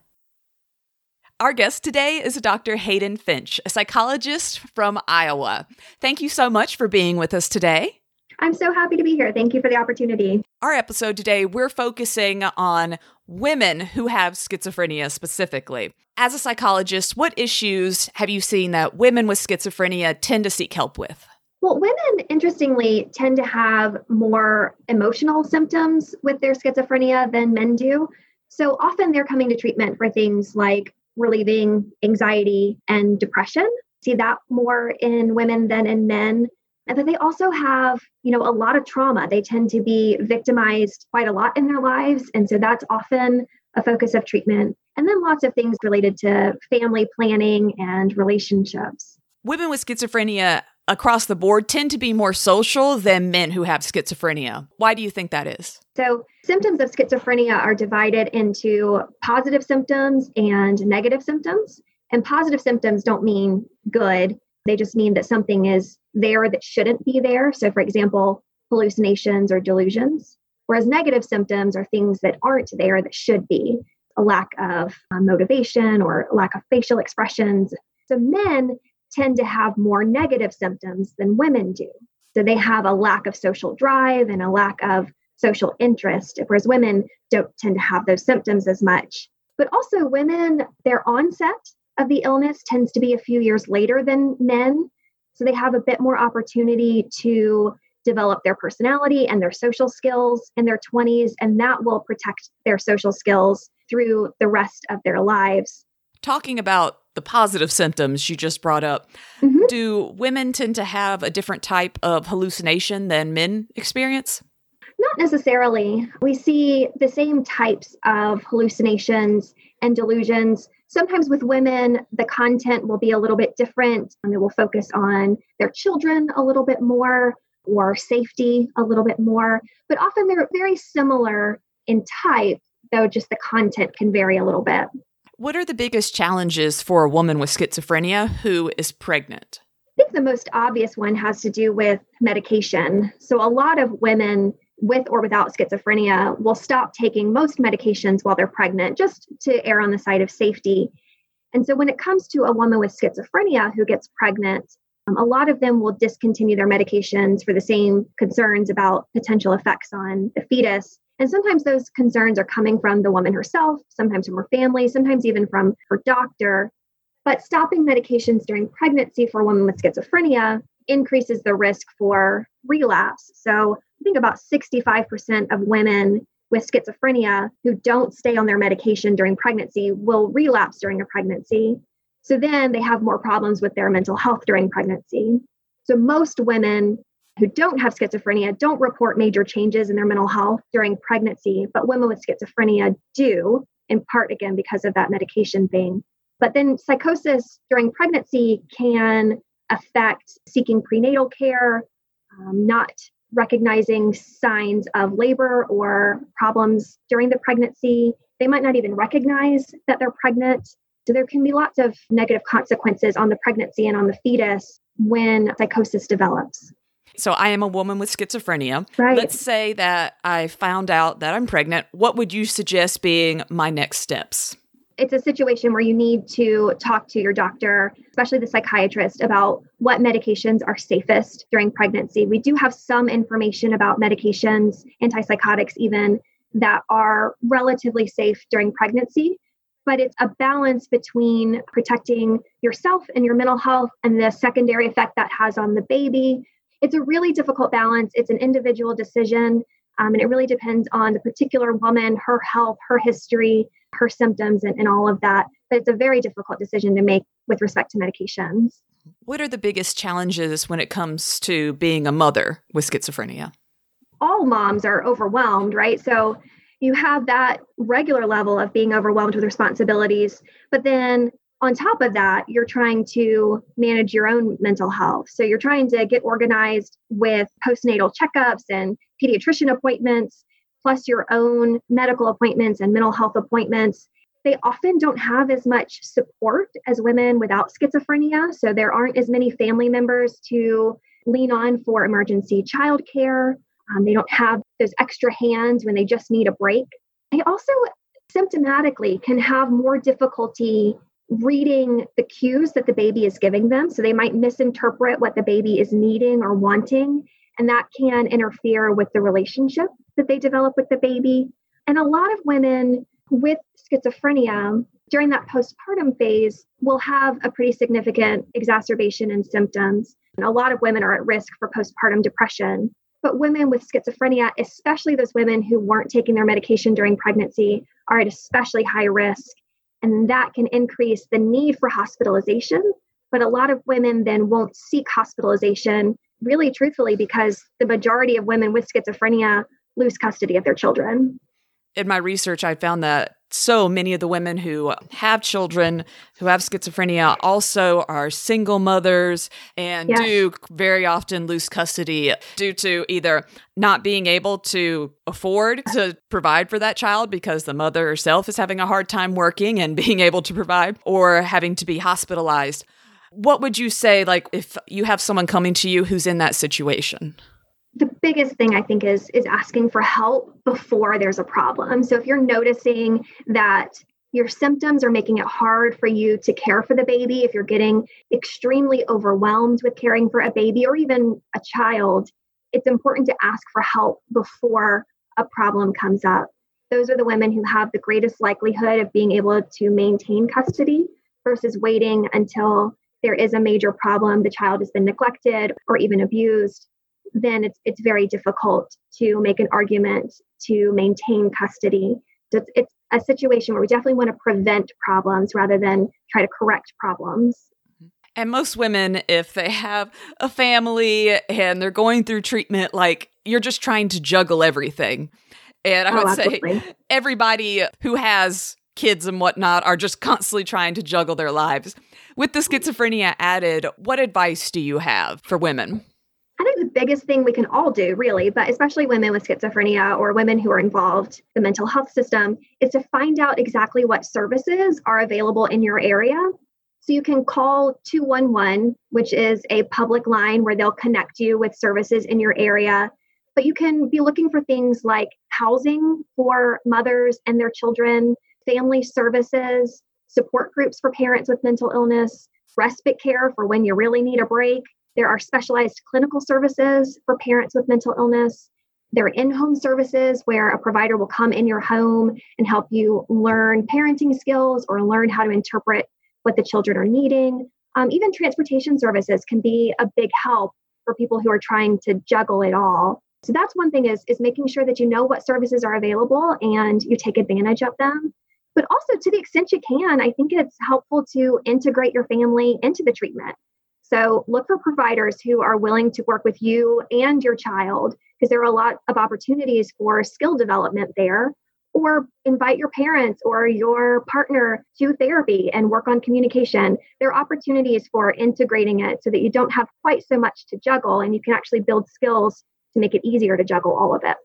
Our guest today is Dr. Hayden Finch, a psychologist from Iowa. Thank you so much for being with us today. I'm so happy to be here. Thank you for the opportunity. Our episode today, we're focusing on women who have schizophrenia specifically. As a psychologist, what issues have you seen that women with schizophrenia tend to seek help with? Well, women, interestingly, tend to have more emotional symptoms with their schizophrenia than men do. So often they're coming to treatment for things like relieving anxiety and depression. See that more in women than in men. And then they also have, you know, a lot of trauma. They tend to be victimized quite a lot in their lives. And so that's often a focus of treatment. And then lots of things related to family planning and relationships. Women with schizophrenia across the board tend to be more social than men who have schizophrenia. Why do you think that is? So, symptoms of schizophrenia are divided into positive symptoms and negative symptoms. And positive symptoms don't mean good, they just mean that something is there that shouldn't be there. So, for example, hallucinations or delusions. Whereas negative symptoms are things that aren't there that should be. a lack of uh, motivation or lack of facial expressions. So men tend to have more negative symptoms than women do. So they have a lack of social drive and a lack of social interest, whereas women don't tend to have those symptoms as much. But also, women, their onset of the illness tends to be a few years later than men. So they have a bit more opportunity to develop their personality and their social skills in their 20s, and that will protect their social skills through the rest of their lives. Talking about the positive symptoms you just brought up, mm-hmm. do women tend to have a different type of hallucination than men experience? Not necessarily. We see the same types of hallucinations and delusions. Sometimes with women, the content will be a little bit different and it will focus on their children a little bit more or safety a little bit more. But often they're very similar in type, though just the content can vary a little bit. What are the biggest challenges for a woman with schizophrenia who is pregnant? I think the most obvious one has to do with medication. So, a lot of women with or without schizophrenia will stop taking most medications while they're pregnant just to err on the side of safety. And so when it comes to a woman with schizophrenia who gets pregnant, um, a lot of them will discontinue their medications for the same concerns about potential effects on the fetus. And sometimes those concerns are coming from the woman herself, sometimes from her family, sometimes even from her doctor. But stopping medications during pregnancy for a woman with schizophrenia increases the risk for relapse. So I think about 65% of women with schizophrenia who don't stay on their medication during pregnancy will relapse during a pregnancy. So then they have more problems with their mental health during pregnancy. So most women who don't have schizophrenia don't report major changes in their mental health during pregnancy, but women with schizophrenia do, in part again because of that medication thing. But then psychosis during pregnancy can affect seeking prenatal care, um, not recognizing signs of labor or problems during the pregnancy. They might not even recognize that they're pregnant. So there can be lots of negative consequences on the pregnancy and on the fetus when psychosis develops. So I am a woman with schizophrenia. Right. Let's say that I found out that I'm pregnant. What would you suggest being my next steps? It's a situation where you need to talk to your doctor, especially the psychiatrist, about what medications are safest during pregnancy. We do have some information about medications, antipsychotics, even that are relatively safe during pregnancy, but it's a balance between protecting yourself and your mental health and the secondary effect that has on the baby. It's a really difficult balance. It's an individual decision, um, and it really depends on the particular woman, her health, her history her symptoms and, and all of that. But it's a very difficult decision to make with respect to medications. What are the biggest challenges when it comes to being a mother with schizophrenia? All moms are overwhelmed, right? So you have that regular level of being overwhelmed with responsibilities, but then on top of that, you're trying to manage your own mental health. So you're trying to get organized with postnatal checkups and pediatrician appointments plus your own medical appointments and mental health appointments. They often don't have as much support as women without schizophrenia. So there aren't as many family members to lean on for emergency childcare. Um, they don't have those extra hands when they just need a break. They also symptomatically can have more difficulty reading the cues that the baby is giving them. So they might misinterpret what the baby is needing or wanting, and that can interfere with the relationship that they develop with the baby. And a lot of women with schizophrenia during that postpartum phase will have a pretty significant exacerbation in symptoms. And a lot of women are at risk for postpartum depression. But women with schizophrenia, especially those women who weren't taking their medication during pregnancy, are at especially high risk. And that can increase the need for hospitalization. But a lot of women then won't seek hospitalization, really truthfully, because the majority of women with schizophrenia lose custody of their children. In my research, I found that so many of the women who have children who have schizophrenia also are single mothers and yes. do very often lose custody due to either not being able to afford to provide for that child because the mother herself is having a hard time working and [LAUGHS] being able to provide or having to be hospitalized. What would you say, like, if you have someone coming to you who's in that situation? the biggest thing I think is is asking for help before there's a problem. So if you're noticing that your symptoms are making it hard for you to care for the baby, if you're getting extremely overwhelmed with caring for a baby or even a child, it's important to ask for help before a problem comes up. Those are the women who have the greatest likelihood of being able to maintain custody versus waiting until there is a major problem, the child has been neglected or even abused, then it's it's very difficult to make an argument to maintain custody. So it's, it's a situation where we definitely want to prevent problems rather than try to correct problems. Mm-hmm. And most women, if they have a family and they're going through treatment, like you're just trying to juggle everything. And I oh, would absolutely. say everybody who has kids and whatnot are just constantly trying to juggle their lives. With the schizophrenia added, what advice do you have for women? I think the biggest thing we can all do, really, but especially women with schizophrenia or women who are involved in the mental health system, is to find out exactly what services are available in your area. So you can call 211, which is a public line where they'll connect you with services in your area. But you can be looking for things like housing for mothers and their children, family services, support groups for parents with mental illness, respite care for when you really need a break, there are specialized clinical services for parents with mental illness. There are in home services where a provider will come in your home and help you learn parenting skills or learn how to interpret what the children are needing. Um, even transportation services can be a big help for people who are trying to juggle it all. So that's one thing is, is making sure that you know what services are available and you take advantage of them. But also to the extent you can, I think it's helpful to integrate your family into the treatment. So look for providers who are willing to work with you and your child because there are a lot of opportunities for skill development there. Or invite your parents or your partner to therapy and work on communication. There are opportunities for integrating it so that you don't have quite so much to juggle and you can actually build skills to make it easier to juggle all of it.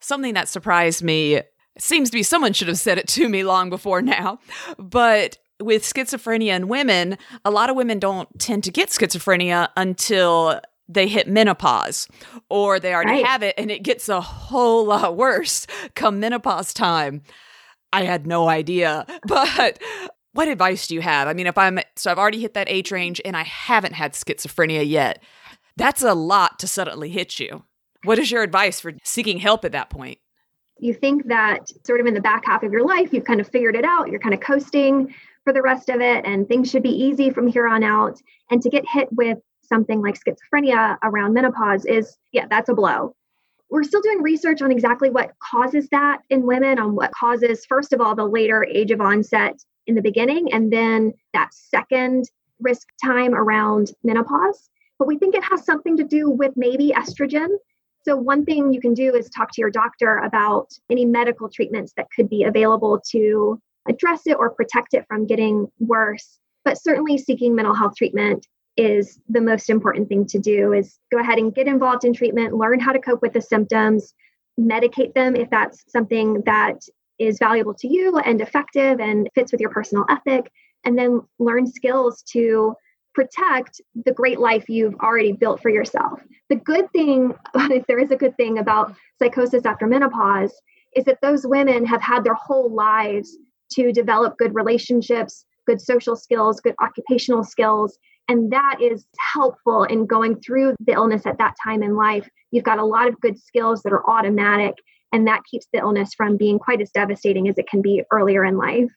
Something that surprised me seems to be someone should have said it to me long before now, but with schizophrenia in women, a lot of women don't tend to get schizophrenia until they hit menopause or they already right. have it and it gets a whole lot worse come menopause time. I had no idea. [LAUGHS] But what advice do you have? I mean, if I'm so I've already hit that age range and I haven't had schizophrenia yet, that's a lot to suddenly hit you. What is your advice for seeking help at that point? You think that sort of in the back half of your life, you've kind of figured it out, you're kind of coasting for the rest of it and things should be easy from here on out. And to get hit with something like schizophrenia around menopause is yeah that's a blow. We're still doing research on exactly what causes that in women on what causes first of all the later age of onset in the beginning and then that second risk time around menopause. But we think it has something to do with maybe estrogen so one thing you can do is talk to your doctor about any medical treatments that could be available to address it or protect it from getting worse. But certainly seeking mental health treatment is the most important thing to do is go ahead and get involved in treatment, learn how to cope with the symptoms, medicate them if that's something that is valuable to you and effective and fits with your personal ethic, and then learn skills to protect the great life you've already built for yourself. The good thing, [LAUGHS] if there is a good thing about psychosis after menopause, is that those women have had their whole lives to develop good relationships, good social skills, good occupational skills. And that is helpful in going through the illness at that time in life. You've got a lot of good skills that are automatic, and that keeps the illness from being quite as devastating as it can be earlier in life.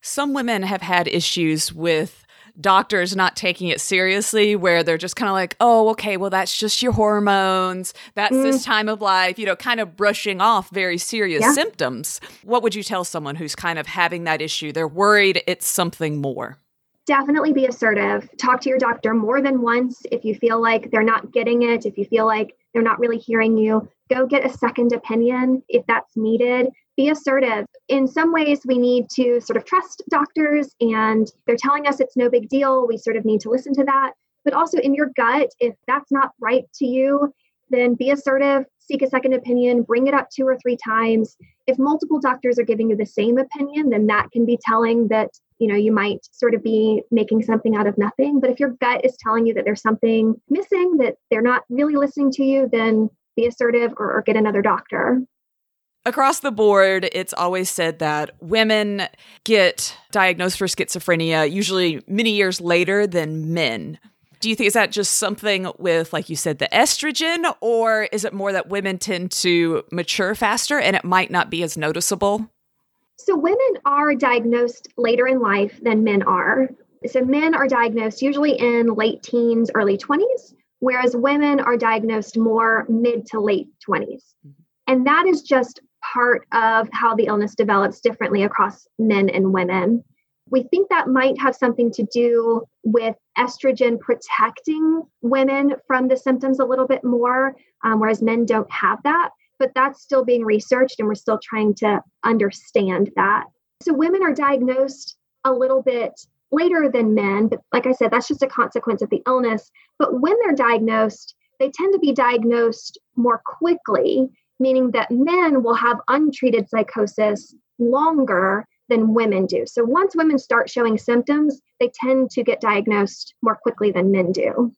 Some women have had issues with doctors not taking it seriously where they're just kind of like oh okay well that's just your hormones. That's mm. this time of life you know kind of brushing off very serious yeah. symptoms. What would you tell someone who's kind of having that issue? They're worried it's something more. Definitely be assertive. Talk to your doctor more than once if you feel like they're not getting it if you feel like they're not really hearing you. Go get a second opinion if that's needed be assertive. In some ways, we need to sort of trust doctors and they're telling us it's no big deal. We sort of need to listen to that. But also in your gut, if that's not right to you, then be assertive, seek a second opinion, bring it up two or three times. If multiple doctors are giving you the same opinion, then that can be telling that, you know, you might sort of be making something out of nothing. But if your gut is telling you that there's something missing, that they're not really listening to you, then be assertive or, or get another doctor. Across the board, it's always said that women get diagnosed for schizophrenia usually many years later than men. Do you think is that just something with, like you said, the estrogen, or is it more that women tend to mature faster and it might not be as noticeable? So, women are diagnosed later in life than men are. So, men are diagnosed usually in late teens, early 20s, whereas women are diagnosed more mid to late 20s. Mm-hmm. And that is just part of how the illness develops differently across men and women. We think that might have something to do with estrogen protecting women from the symptoms a little bit more, um, whereas men don't have that. But that's still being researched, and we're still trying to understand that. So, women are diagnosed a little bit later than men, but like I said, that's just a consequence of the illness. But when they're diagnosed, they tend to be diagnosed more quickly, meaning that men will have untreated psychosis longer than women do. So once women start showing symptoms, they tend to get diagnosed more quickly than men do.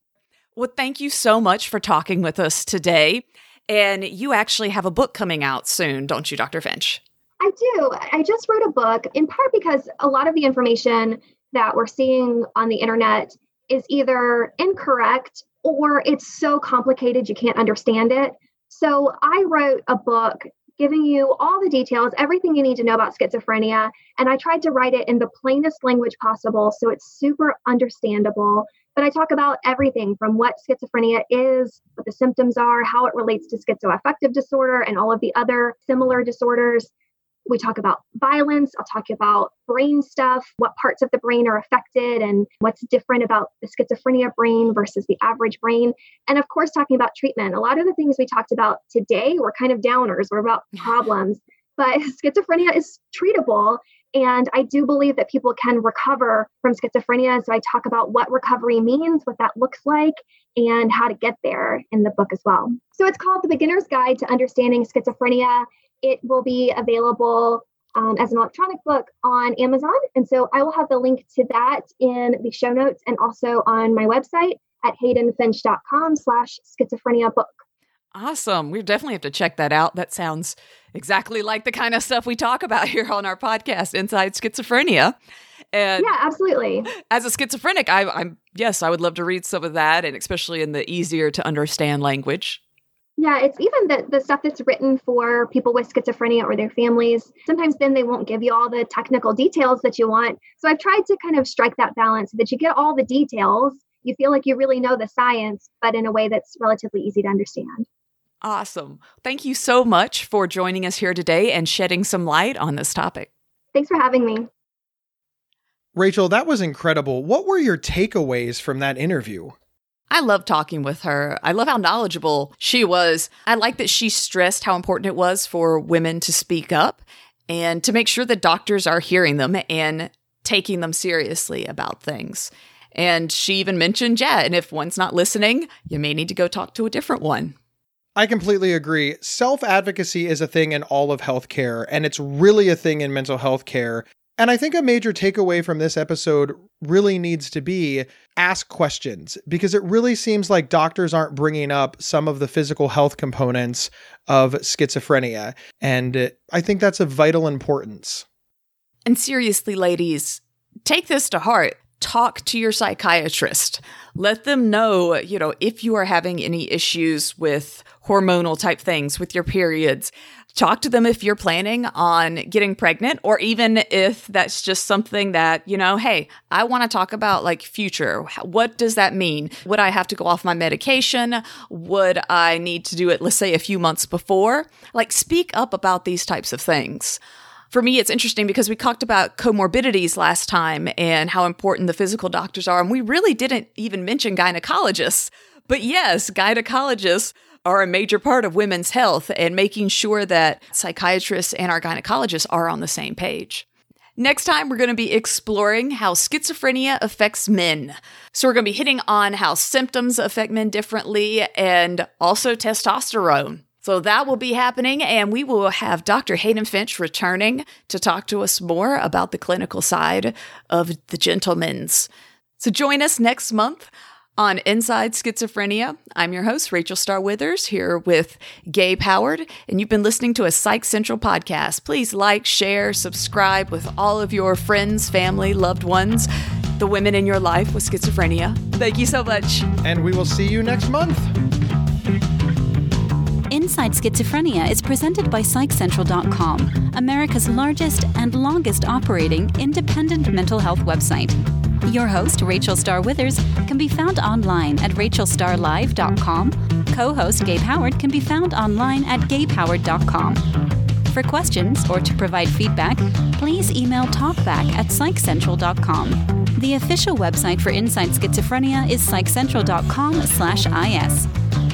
Well, thank you so much for talking with us today. And you actually have a book coming out soon, don't you, Dr. Finch? I do. I just wrote a book in part because a lot of the information that we're seeing on the internet is either incorrect or it's so complicated you can't understand it. So I wrote a book giving you all the details, everything you need to know about schizophrenia. And I tried to write it in the plainest language possible so it's super understandable. But I talk about everything from what schizophrenia is, what the symptoms are, how it relates to schizoaffective disorder, and all of the other similar disorders. We talk about violence. I'll talk about brain stuff, what parts of the brain are affected, and what's different about the schizophrenia brain versus the average brain. And of course, talking about treatment. A lot of the things we talked about today were kind of downers, were about [LAUGHS] problems, but [LAUGHS] schizophrenia is treatable. And I do believe that people can recover from schizophrenia. So I talk about what recovery means, what that looks like, and how to get there in the book as well. So it's called The Beginner's Guide to Understanding Schizophrenia. It will be available um, as an electronic book on Amazon. And so I will have the link to that in the show notes and also on my website at haydenfinch.com slash schizophrenia book. Awesome. We definitely have to check that out. That sounds exactly like the kind of stuff we talk about [LAUGHS] here on our podcast, Inside Schizophrenia. And yeah, absolutely. As a schizophrenic, I, I'm yes, I would love to read some of that, and especially in the easier to understand language. Yeah, it's even the, the stuff that's written for people with schizophrenia or their families. Sometimes then they won't give you all the technical details that you want. So I've tried to kind of strike that balance so that you get all the details. You feel like you really know the science, but in a way that's relatively easy to understand. Awesome. Thank you so much for joining us here today and shedding some light on this topic. Thanks for having me. Rachel, that was incredible. What were your takeaways from that interview? I love talking with her. I love how knowledgeable she was. I like that she stressed how important it was for women to speak up and to make sure that doctors are hearing them and taking them seriously about things. And she even mentioned, yeah, and if one's not listening, you may need to go talk to a different one. I completely agree. Self advocacy is a thing in all of healthcare, and it's really a thing in mental health care. And I think a major takeaway from this episode really needs to be ask questions because it really seems like doctors aren't bringing up some of the physical health components of schizophrenia. And I think that's of vital importance. And seriously, ladies, take this to heart. Talk to your psychiatrist. Let them know, you know, if you are having any issues with hormonal type things, with your periods talk to them if you're planning on getting pregnant or even if that's just something that you know hey i want to talk about like future what does that mean would i have to go off my medication would i need to do it let's say a few months before like speak up about these types of things for me, it's interesting because we talked about comorbidities last time and how important the physical doctors are. And we really didn't even mention gynecologists. But yes, gynecologists are a major part of women's health and making sure that psychiatrists and our gynecologists are on the same page. Next time, we're going to be exploring how schizophrenia affects men. So, we're going to be hitting on how symptoms affect men differently and also testosterone. So, that will be happening, and we will have Dr. Hayden Finch returning to talk to us more about the clinical side of the gentleman's. So, join us next month on Inside Schizophrenia. I'm your host, Rachel Star Withers, here with Gabe Howard, and you've been listening to a Psych Central podcast. Please like, share, subscribe with all of your friends, family, loved ones, the women in your life with schizophrenia. Thank you so much. And we will see you next month. Inside Schizophrenia is presented by PsychCentral.com, America's largest and longest operating independent mental health website. Your host, Rachel Star Withers, can be found online at rachelstarlive.com. Co host Gabe Howard can be found online at gabehoward.com. For questions or to provide feedback, please email talkback at psychcentral.com. The official website for Inside Schizophrenia is psychcentral.com slash is.